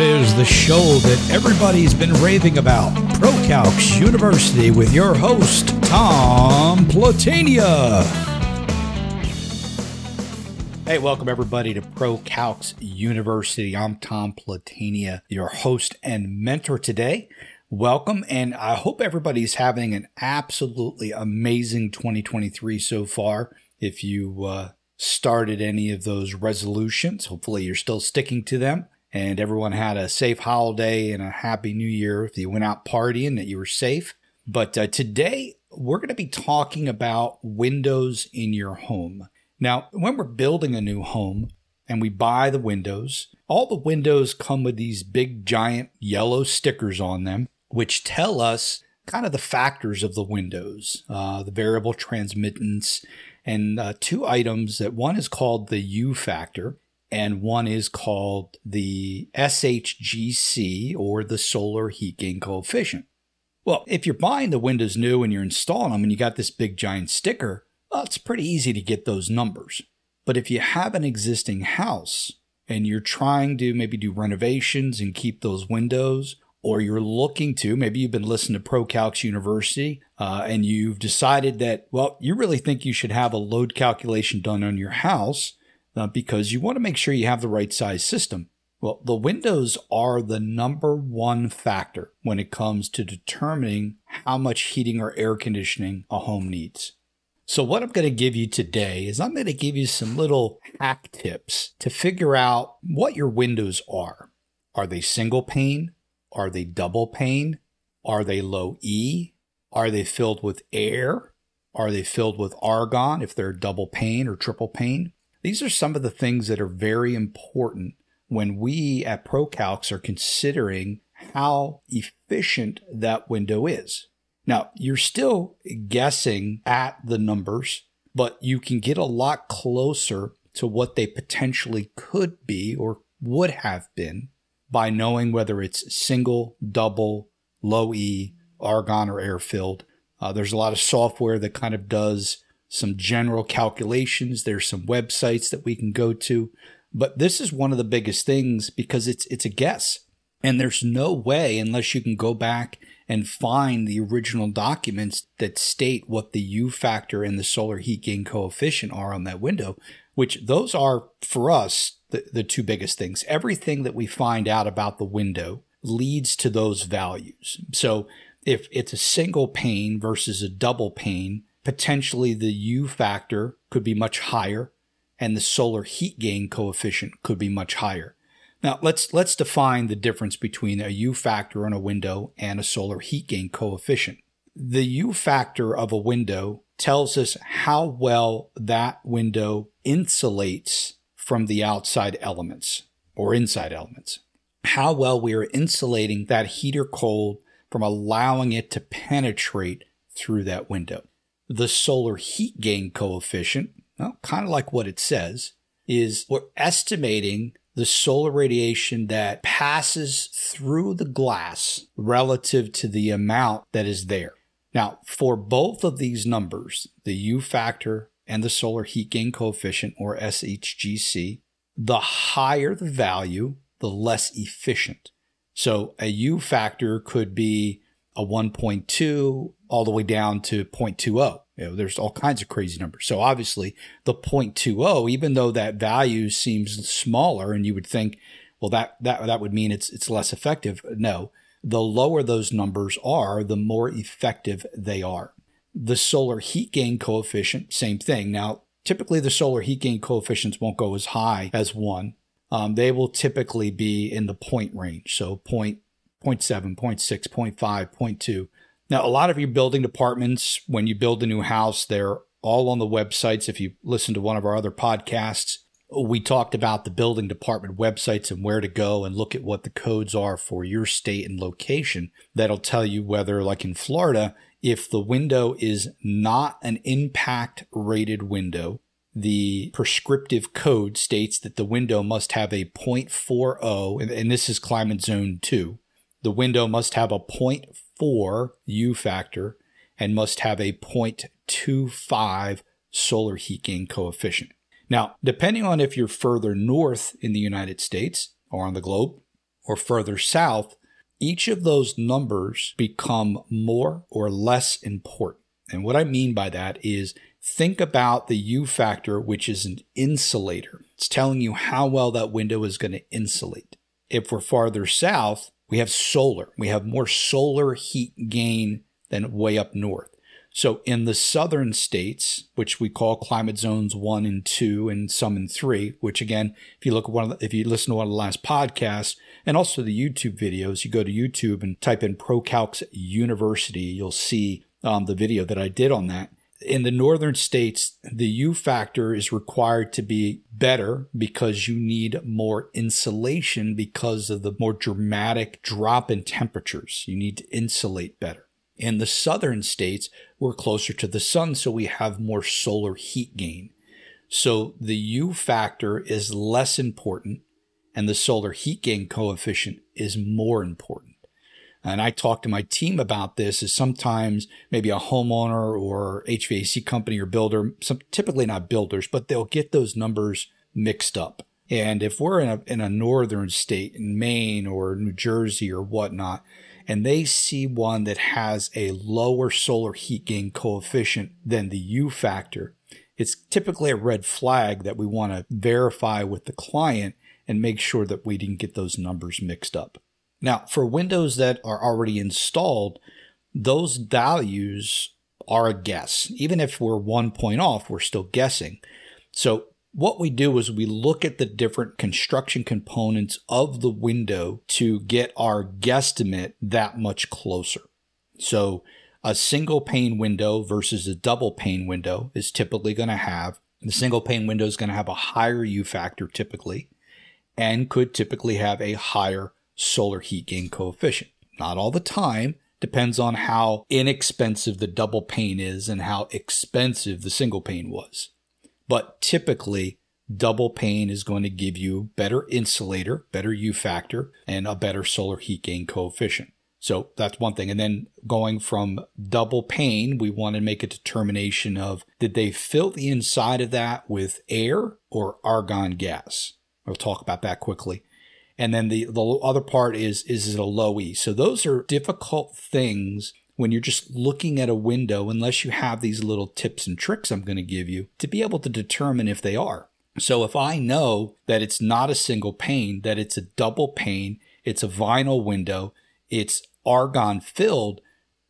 it is, the show that everybody's been raving about ProCalcs University with your host, Tom Platania. Hey, welcome everybody to ProCalcs University. I'm Tom Platania, your host and mentor today. Welcome, and I hope everybody's having an absolutely amazing 2023 so far. If you uh, started any of those resolutions, hopefully you're still sticking to them and everyone had a safe holiday and a happy new year. If you went out partying, that you were safe. But uh, today we're going to be talking about windows in your home. Now, when we're building a new home and we buy the windows, all the windows come with these big giant yellow stickers on them, which tell us kind of the factors of the windows, uh, the variable transmittance, and uh, two items that one is called the U factor and one is called the SHGC or the solar heat gain coefficient. Well, if you're buying the windows new and you're installing them and you got this big giant sticker, well, it's pretty easy to get those numbers. But if you have an existing house and you're trying to maybe do renovations and keep those windows, or you're looking to, maybe you've been listening to ProCalcs University uh, and you've decided that, well, you really think you should have a load calculation done on your house uh, because you want to make sure you have the right size system. Well, the windows are the number one factor when it comes to determining how much heating or air conditioning a home needs. So, what I'm going to give you today is I'm going to give you some little hack tips to figure out what your windows are. Are they single pane? Are they double pane? Are they low E? Are they filled with air? Are they filled with argon if they're double pane or triple pane? These are some of the things that are very important when we at ProCalcs are considering how efficient that window is. Now, you're still guessing at the numbers, but you can get a lot closer to what they potentially could be or would have been by knowing whether it's single, double, low E, argon, or air filled. Uh, there's a lot of software that kind of does some general calculations. There's some websites that we can go to. But this is one of the biggest things because it's it's a guess. And there's no way unless you can go back and find the original documents that state what the U factor and the solar heat gain coefficient are on that window, which those are for us the, the two biggest things. Everything that we find out about the window leads to those values. So if it's a single pane versus a double pane, potentially the U factor could be much higher and the solar heat gain coefficient could be much higher. Now let's let's define the difference between a U factor on a window and a solar heat gain coefficient. The U factor of a window tells us how well that window insulates from the outside elements or inside elements. How well we are insulating that heat or cold from allowing it to penetrate through that window the solar heat gain coefficient, well, kind of like what it says, is we're estimating the solar radiation that passes through the glass relative to the amount that is there. Now, for both of these numbers, the U factor and the solar heat gain coefficient, or SHGC, the higher the value, the less efficient. So a U factor could be a 1.2 all the way down to 0.20. You know, there's all kinds of crazy numbers. So obviously the 0.20, even though that value seems smaller and you would think, well, that, that, that would mean it's, it's less effective. No, the lower those numbers are, the more effective they are. The solar heat gain coefficient, same thing. Now, typically the solar heat gain coefficients won't go as high as one. Um, they will typically be in the point range. So point, 0.7, 0.6, 0.5, 0.2. Now, a lot of your building departments, when you build a new house, they're all on the websites. If you listen to one of our other podcasts, we talked about the building department websites and where to go and look at what the codes are for your state and location. That'll tell you whether, like in Florida, if the window is not an impact rated window, the prescriptive code states that the window must have a 0.40, and this is climate zone 2. The window must have a 0.4 U factor and must have a 0.25 solar heat gain coefficient. Now, depending on if you're further north in the United States or on the globe, or further south, each of those numbers become more or less important. And what I mean by that is think about the U factor, which is an insulator. It's telling you how well that window is going to insulate. If we're farther south, we have solar. We have more solar heat gain than way up north. So in the southern states, which we call climate zones one and two and some in three, which again, if you look at one the, if you listen to one of the last podcasts and also the YouTube videos, you go to YouTube and type in ProCalcs University, you'll see um, the video that I did on that. In the northern states, the U factor is required to be better because you need more insulation because of the more dramatic drop in temperatures. You need to insulate better. In the southern states, we're closer to the sun, so we have more solar heat gain. So the U factor is less important and the solar heat gain coefficient is more important and I talk to my team about this is sometimes maybe a homeowner or HVAC company or builder, some typically not builders, but they'll get those numbers mixed up. And if we're in a, in a northern state in Maine or New Jersey or whatnot, and they see one that has a lower solar heat gain coefficient than the U factor, it's typically a red flag that we want to verify with the client and make sure that we didn't get those numbers mixed up. Now, for windows that are already installed, those values are a guess. Even if we're one point off, we're still guessing. So what we do is we look at the different construction components of the window to get our guesstimate that much closer. So a single pane window versus a double pane window is typically going to have the single pane window is going to have a higher U factor typically and could typically have a higher solar heat gain coefficient. Not all the time, depends on how inexpensive the double pane is and how expensive the single pane was. But typically, double pane is going to give you better insulator, better U factor, and a better solar heat gain coefficient. So that's one thing. And then going from double pane, we want to make a determination of did they fill the inside of that with air or argon gas? We'll talk about that quickly. And then the, the other part is, is it a low E? So those are difficult things when you're just looking at a window, unless you have these little tips and tricks I'm going to give you to be able to determine if they are. So if I know that it's not a single pane, that it's a double pane, it's a vinyl window, it's argon filled,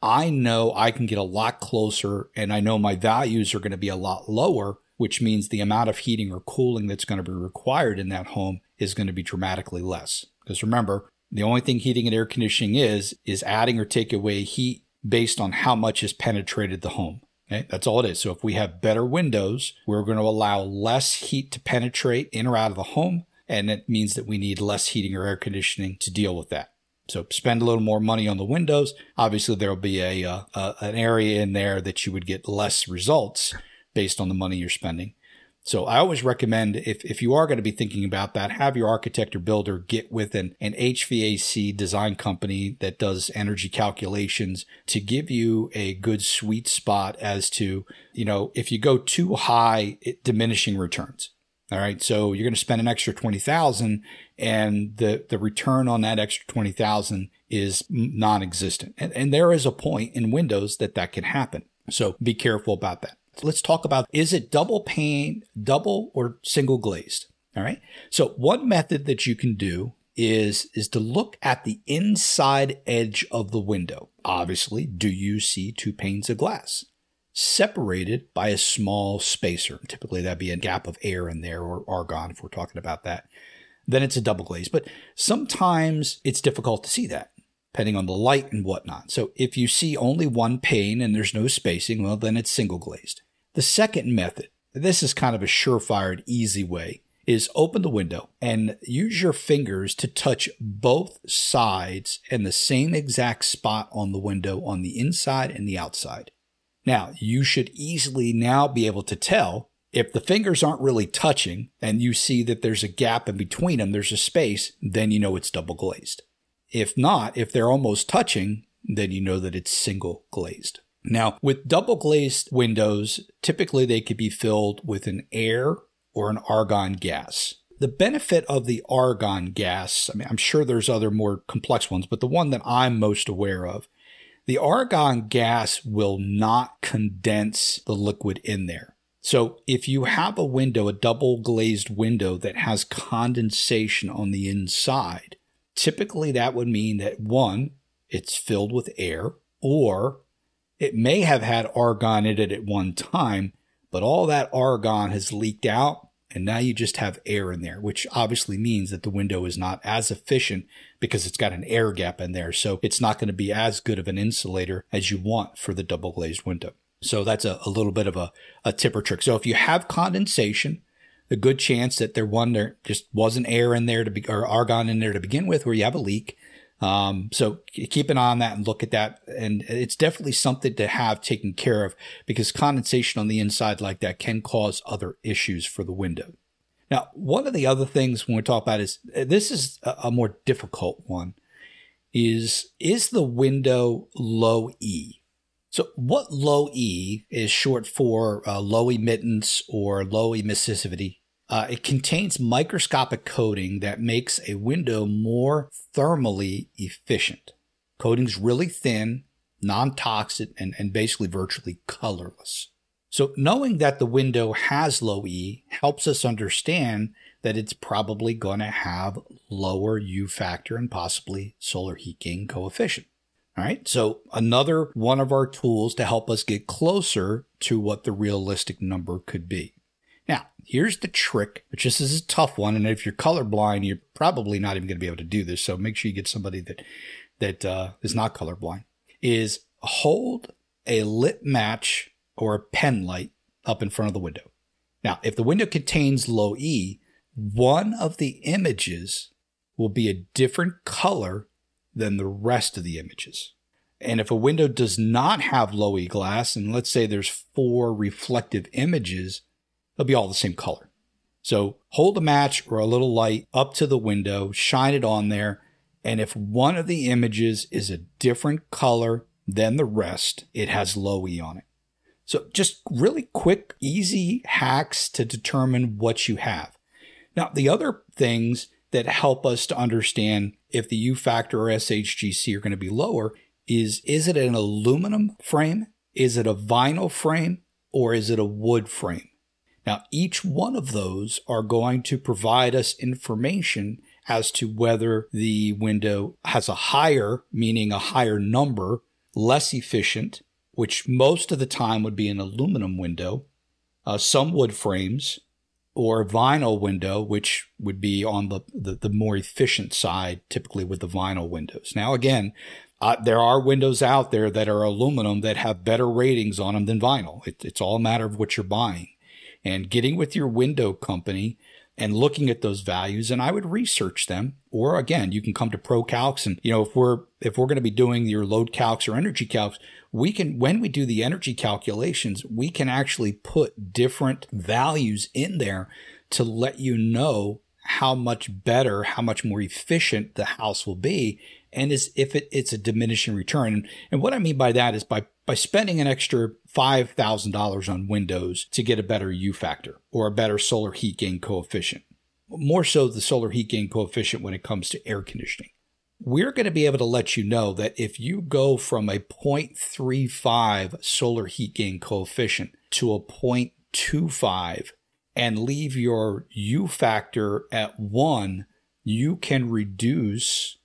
I know I can get a lot closer and I know my values are going to be a lot lower, which means the amount of heating or cooling that's going to be required in that home is going to be dramatically less. Because remember, the only thing heating and air conditioning is, is adding or take away heat based on how much has penetrated the home. Okay? That's all it is. So if we have better windows, we're going to allow less heat to penetrate in or out of the home. And it means that we need less heating or air conditioning to deal with that. So spend a little more money on the windows. Obviously, there'll be a, uh, a an area in there that you would get less results based on the money you're spending. So I always recommend if, if you are going to be thinking about that, have your architect or builder get with an, an HVAC design company that does energy calculations to give you a good sweet spot as to, you know, if you go too high, it, diminishing returns. All right. So you're going to spend an extra 20,000 and the, the return on that extra 20,000 is non-existent. And, and there is a point in Windows that that can happen. So be careful about that. Let's talk about is it double pane, double or single glazed? All right. So one method that you can do is is to look at the inside edge of the window. Obviously, do you see two panes of glass separated by a small spacer? Typically that'd be a gap of air in there or argon if we're talking about that. Then it's a double glaze. But sometimes it's difficult to see that depending on the light and whatnot. So if you see only one pane and there's no spacing, well, then it's single glazed. The second method, this is kind of a surefire and easy way, is open the window and use your fingers to touch both sides and the same exact spot on the window on the inside and the outside. Now, you should easily now be able to tell if the fingers aren't really touching and you see that there's a gap in between them, there's a space, then you know it's double glazed. If not, if they're almost touching, then you know that it's single glazed. Now, with double glazed windows, typically they could be filled with an air or an argon gas. The benefit of the argon gas, I mean, I'm sure there's other more complex ones, but the one that I'm most aware of, the argon gas will not condense the liquid in there. So if you have a window, a double glazed window that has condensation on the inside, typically that would mean that one, it's filled with air, or it may have had argon in it at one time, but all that argon has leaked out and now you just have air in there, which obviously means that the window is not as efficient because it's got an air gap in there. So it's not going to be as good of an insulator as you want for the double glazed window. So that's a, a little bit of a, a tip or trick. So if you have condensation, a good chance that there one there just wasn't air in there to be or argon in there to begin with, where you have a leak. Um, so keep an eye on that and look at that. And it's definitely something to have taken care of because condensation on the inside like that can cause other issues for the window. Now, one of the other things when we talk about is this is a more difficult one is, is the window low E? So, what low E is short for uh, low emittance or low emissivity. Uh, it contains microscopic coating that makes a window more thermally efficient. Coating's really thin, non toxic, and, and basically virtually colorless. So, knowing that the window has low E helps us understand that it's probably going to have lower U factor and possibly solar heat gain coefficient. All right. So another one of our tools to help us get closer to what the realistic number could be. Now, here's the trick, which this is a tough one. And if you're colorblind, you're probably not even going to be able to do this. So make sure you get somebody that, that uh, is not colorblind is hold a lit match or a pen light up in front of the window. Now, if the window contains low E, one of the images will be a different color than the rest of the images. And if a window does not have low E glass, and let's say there's four reflective images, they'll be all the same color. So hold a match or a little light up to the window, shine it on there. And if one of the images is a different color than the rest, it has low E on it. So just really quick, easy hacks to determine what you have. Now, the other things that help us to understand if the U factor or SHGC are going to be lower is is it an aluminum frame? Is it a vinyl frame? Or is it a wood frame? Now, each one of those are going to provide us information as to whether the window has a higher, meaning a higher number, less efficient, which most of the time would be an aluminum window, uh, some wood frames, or vinyl window, which would be on the, the, the, more efficient side, typically with the vinyl windows. Now, again, uh, there are windows out there that are aluminum that have better ratings on them than vinyl. It, it's all a matter of what you're buying and getting with your window company and looking at those values and I would research them. Or again, you can come to ProCalcs and, you know, if we're, if we're going to be doing your load calcs or energy calcs, we can, when we do the energy calculations, we can actually put different values in there to let you know how much better, how much more efficient the house will be. And is if it, it's a diminishing return. And what I mean by that is by, by spending an extra $5,000 on windows to get a better U factor or a better solar heat gain coefficient. More so the solar heat gain coefficient when it comes to air conditioning we're going to be able to let you know that if you go from a 0.35 solar heat gain coefficient to a 0.25 and leave your U factor at one, you can reduce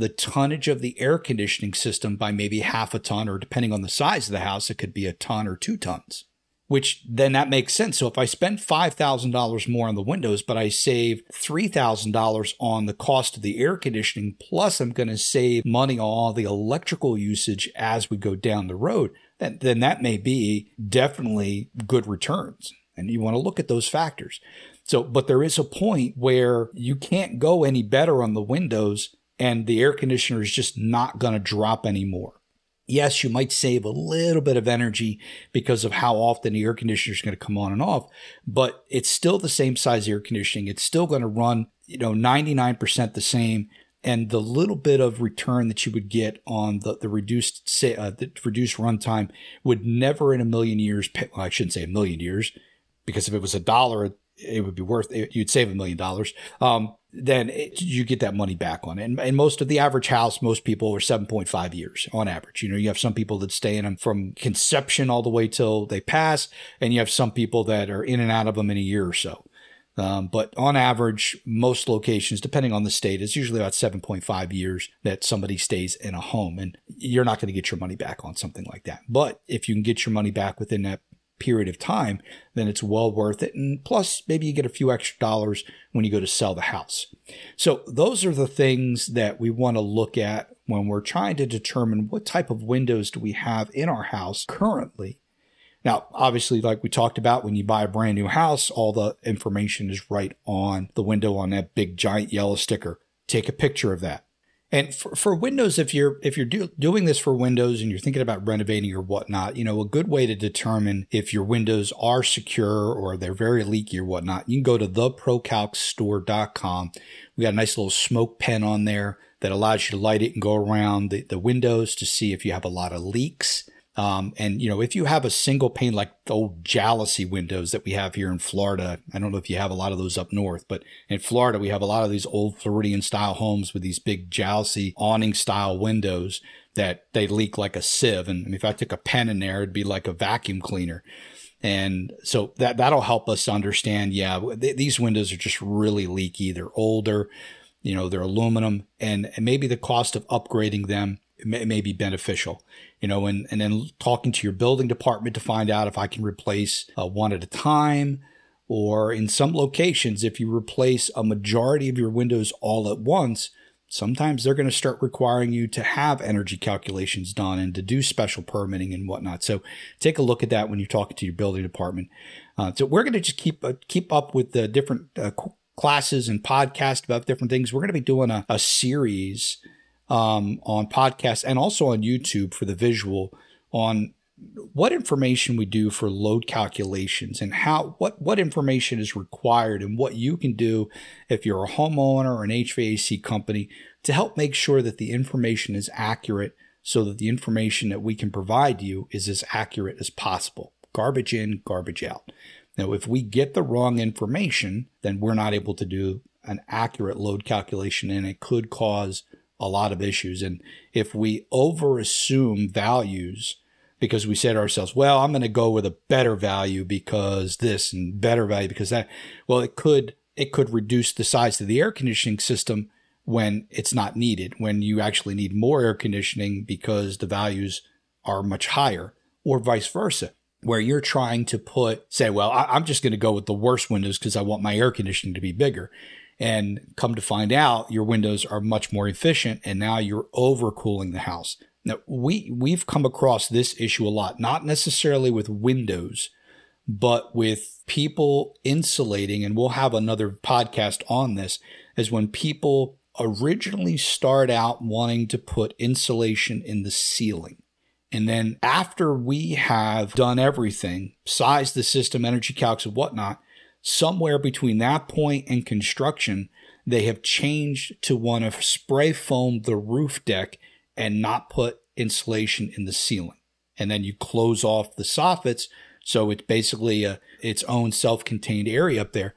the tonnage of the air conditioning system by maybe half a ton, or depending on the size of the house, it could be a ton or two tons which then that makes sense. So if I spend $5,000 more on the windows, but I save $3,000 on the cost of the air conditioning, plus I'm going to save money on all the electrical usage as we go down the road, then, then that may be definitely good returns. And you want to look at those factors. So, but there is a point where you can't go any better on the windows and the air conditioner is just not going to drop anymore. Yes, you might save a little bit of energy because of how often the air conditioner is going to come on and off, but it's still the same size air conditioning. It's still going to run, you know, 99% the same. And the little bit of return that you would get on the, the reduced, uh, the reduced runtime would never in a million years, pay, well, I shouldn't say a million years, because if it was a dollar, it would be worth it. You'd save a million dollars. Um, then it, you get that money back on it. And, and, most of the average house, most people are 7.5 years on average. You know, you have some people that stay in them from conception all the way till they pass, and you have some people that are in and out of them in a year or so. Um, but on average, most locations, depending on the state, it's usually about 7.5 years that somebody stays in a home. And you're not going to get your money back on something like that. But if you can get your money back within that period of time, then it's well worth it. And plus, maybe you get a few extra dollars when you go to sell the house. So those are the things that we want to look at when we're trying to determine what type of windows do we have in our house currently. Now, obviously, like we talked about, when you buy a brand new house, all the information is right on the window on that big giant yellow sticker. Take a picture of that. And for, for Windows, if you're if you're do, doing this for Windows and you're thinking about renovating or whatnot, you know, a good way to determine if your Windows are secure or they're very leaky or whatnot, you can go to theprocalcsstore.com. We got a nice little smoke pen on there that allows you to light it and go around the, the windows to see if you have a lot of leaks. Um, and you know, if you have a single pane like old jalousie windows that we have here in Florida, I don't know if you have a lot of those up north, but in Florida we have a lot of these old Floridian style homes with these big jalousie awning style windows that they leak like a sieve. And if I took a pen in there, it'd be like a vacuum cleaner. And so that that'll help us understand. Yeah, th- these windows are just really leaky. They're older, you know, they're aluminum, and, and maybe the cost of upgrading them may, may be beneficial you know, and, and then talking to your building department to find out if I can replace uh, one at a time. Or in some locations, if you replace a majority of your windows all at once, sometimes they're going to start requiring you to have energy calculations done and to do special permitting and whatnot. So take a look at that when you're talking to your building department. Uh, so we're going to just keep uh, keep up with the different uh, classes and podcasts about different things. We're going to be doing a, a series um, on podcasts and also on YouTube for the visual on what information we do for load calculations and how what what information is required and what you can do if you're a homeowner or an HVAC company to help make sure that the information is accurate so that the information that we can provide you is as accurate as possible. Garbage in, garbage out. Now, if we get the wrong information, then we're not able to do an accurate load calculation and it could cause a lot of issues. And if we over assume values because we say to ourselves, well, I'm going to go with a better value because this and better value because that, well, it could, it could reduce the size of the air conditioning system when it's not needed, when you actually need more air conditioning because the values are much higher or vice versa where you're trying to put, say, well, I, am just going to go with the worst windows because I want my air conditioning to be bigger. And come to find out, your windows are much more efficient, and now you're overcooling the house. Now, we, we've come across this issue a lot, not necessarily with windows, but with people insulating, and we'll have another podcast on this, is when people originally start out wanting to put insulation in the ceiling. And then after we have done everything, size the system, energy calcs and whatnot, somewhere between that point and construction, they have changed to want to spray foam the roof deck and not put insulation in the ceiling. And then you close off the soffits. So it's basically a, its own self-contained area up there.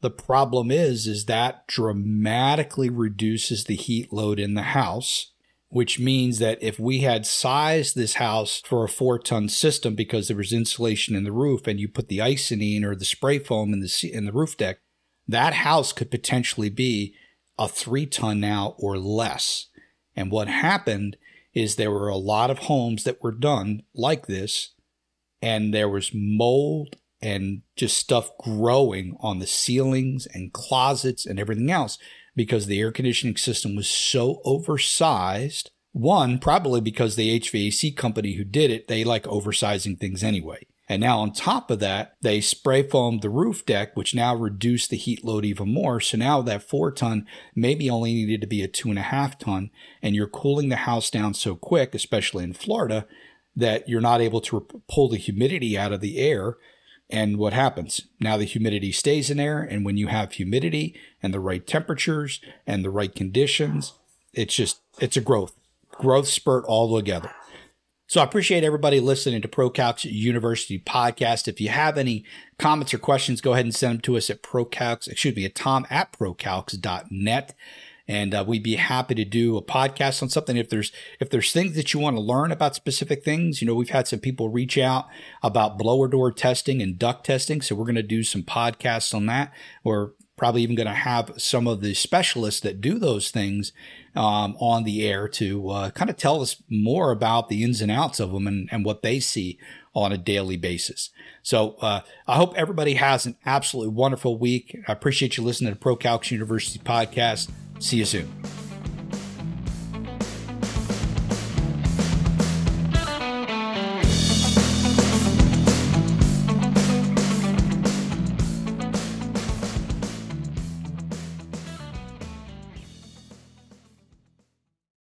The problem is, is that dramatically reduces the heat load in the house which means that if we had sized this house for a four ton system because there was insulation in the roof and you put the Icynene or the spray foam in the, in the roof deck, that house could potentially be a three ton now or less. And what happened is there were a lot of homes that were done like this and there was mold and just stuff growing on the ceilings and closets and everything else because the air conditioning system was so oversized. One, probably because the HVAC company who did it, they like oversizing things anyway. And now on top of that, they spray foamed the roof deck, which now reduced the heat load even more. So now that four ton maybe only needed to be a two and a half ton, and you're cooling the house down so quick, especially in Florida, that you're not able to pull the humidity out of the air. And what happens? Now the humidity stays in there. And when you have humidity and the right temperatures and the right conditions, it's just, it's a growth, growth spurt all together. So I appreciate everybody listening to ProCalcs University podcast. If you have any comments or questions, go ahead and send them to us at ProCalcs, excuse me, at tom at ProCalcs.net. And uh, we'd be happy to do a podcast on something. If there's, if there's things that you want to learn about specific things, you know, we've had some people reach out about blower door testing and duct testing. So we're going to do some podcasts on that. We're probably even going to have some of the specialists that do those things um, on the air to uh, kind of tell us more about the ins and outs of them and, and what they see on a daily basis. So uh, I hope everybody has an absolutely wonderful week. I appreciate you listening to ProCalcs University podcast. See you soon.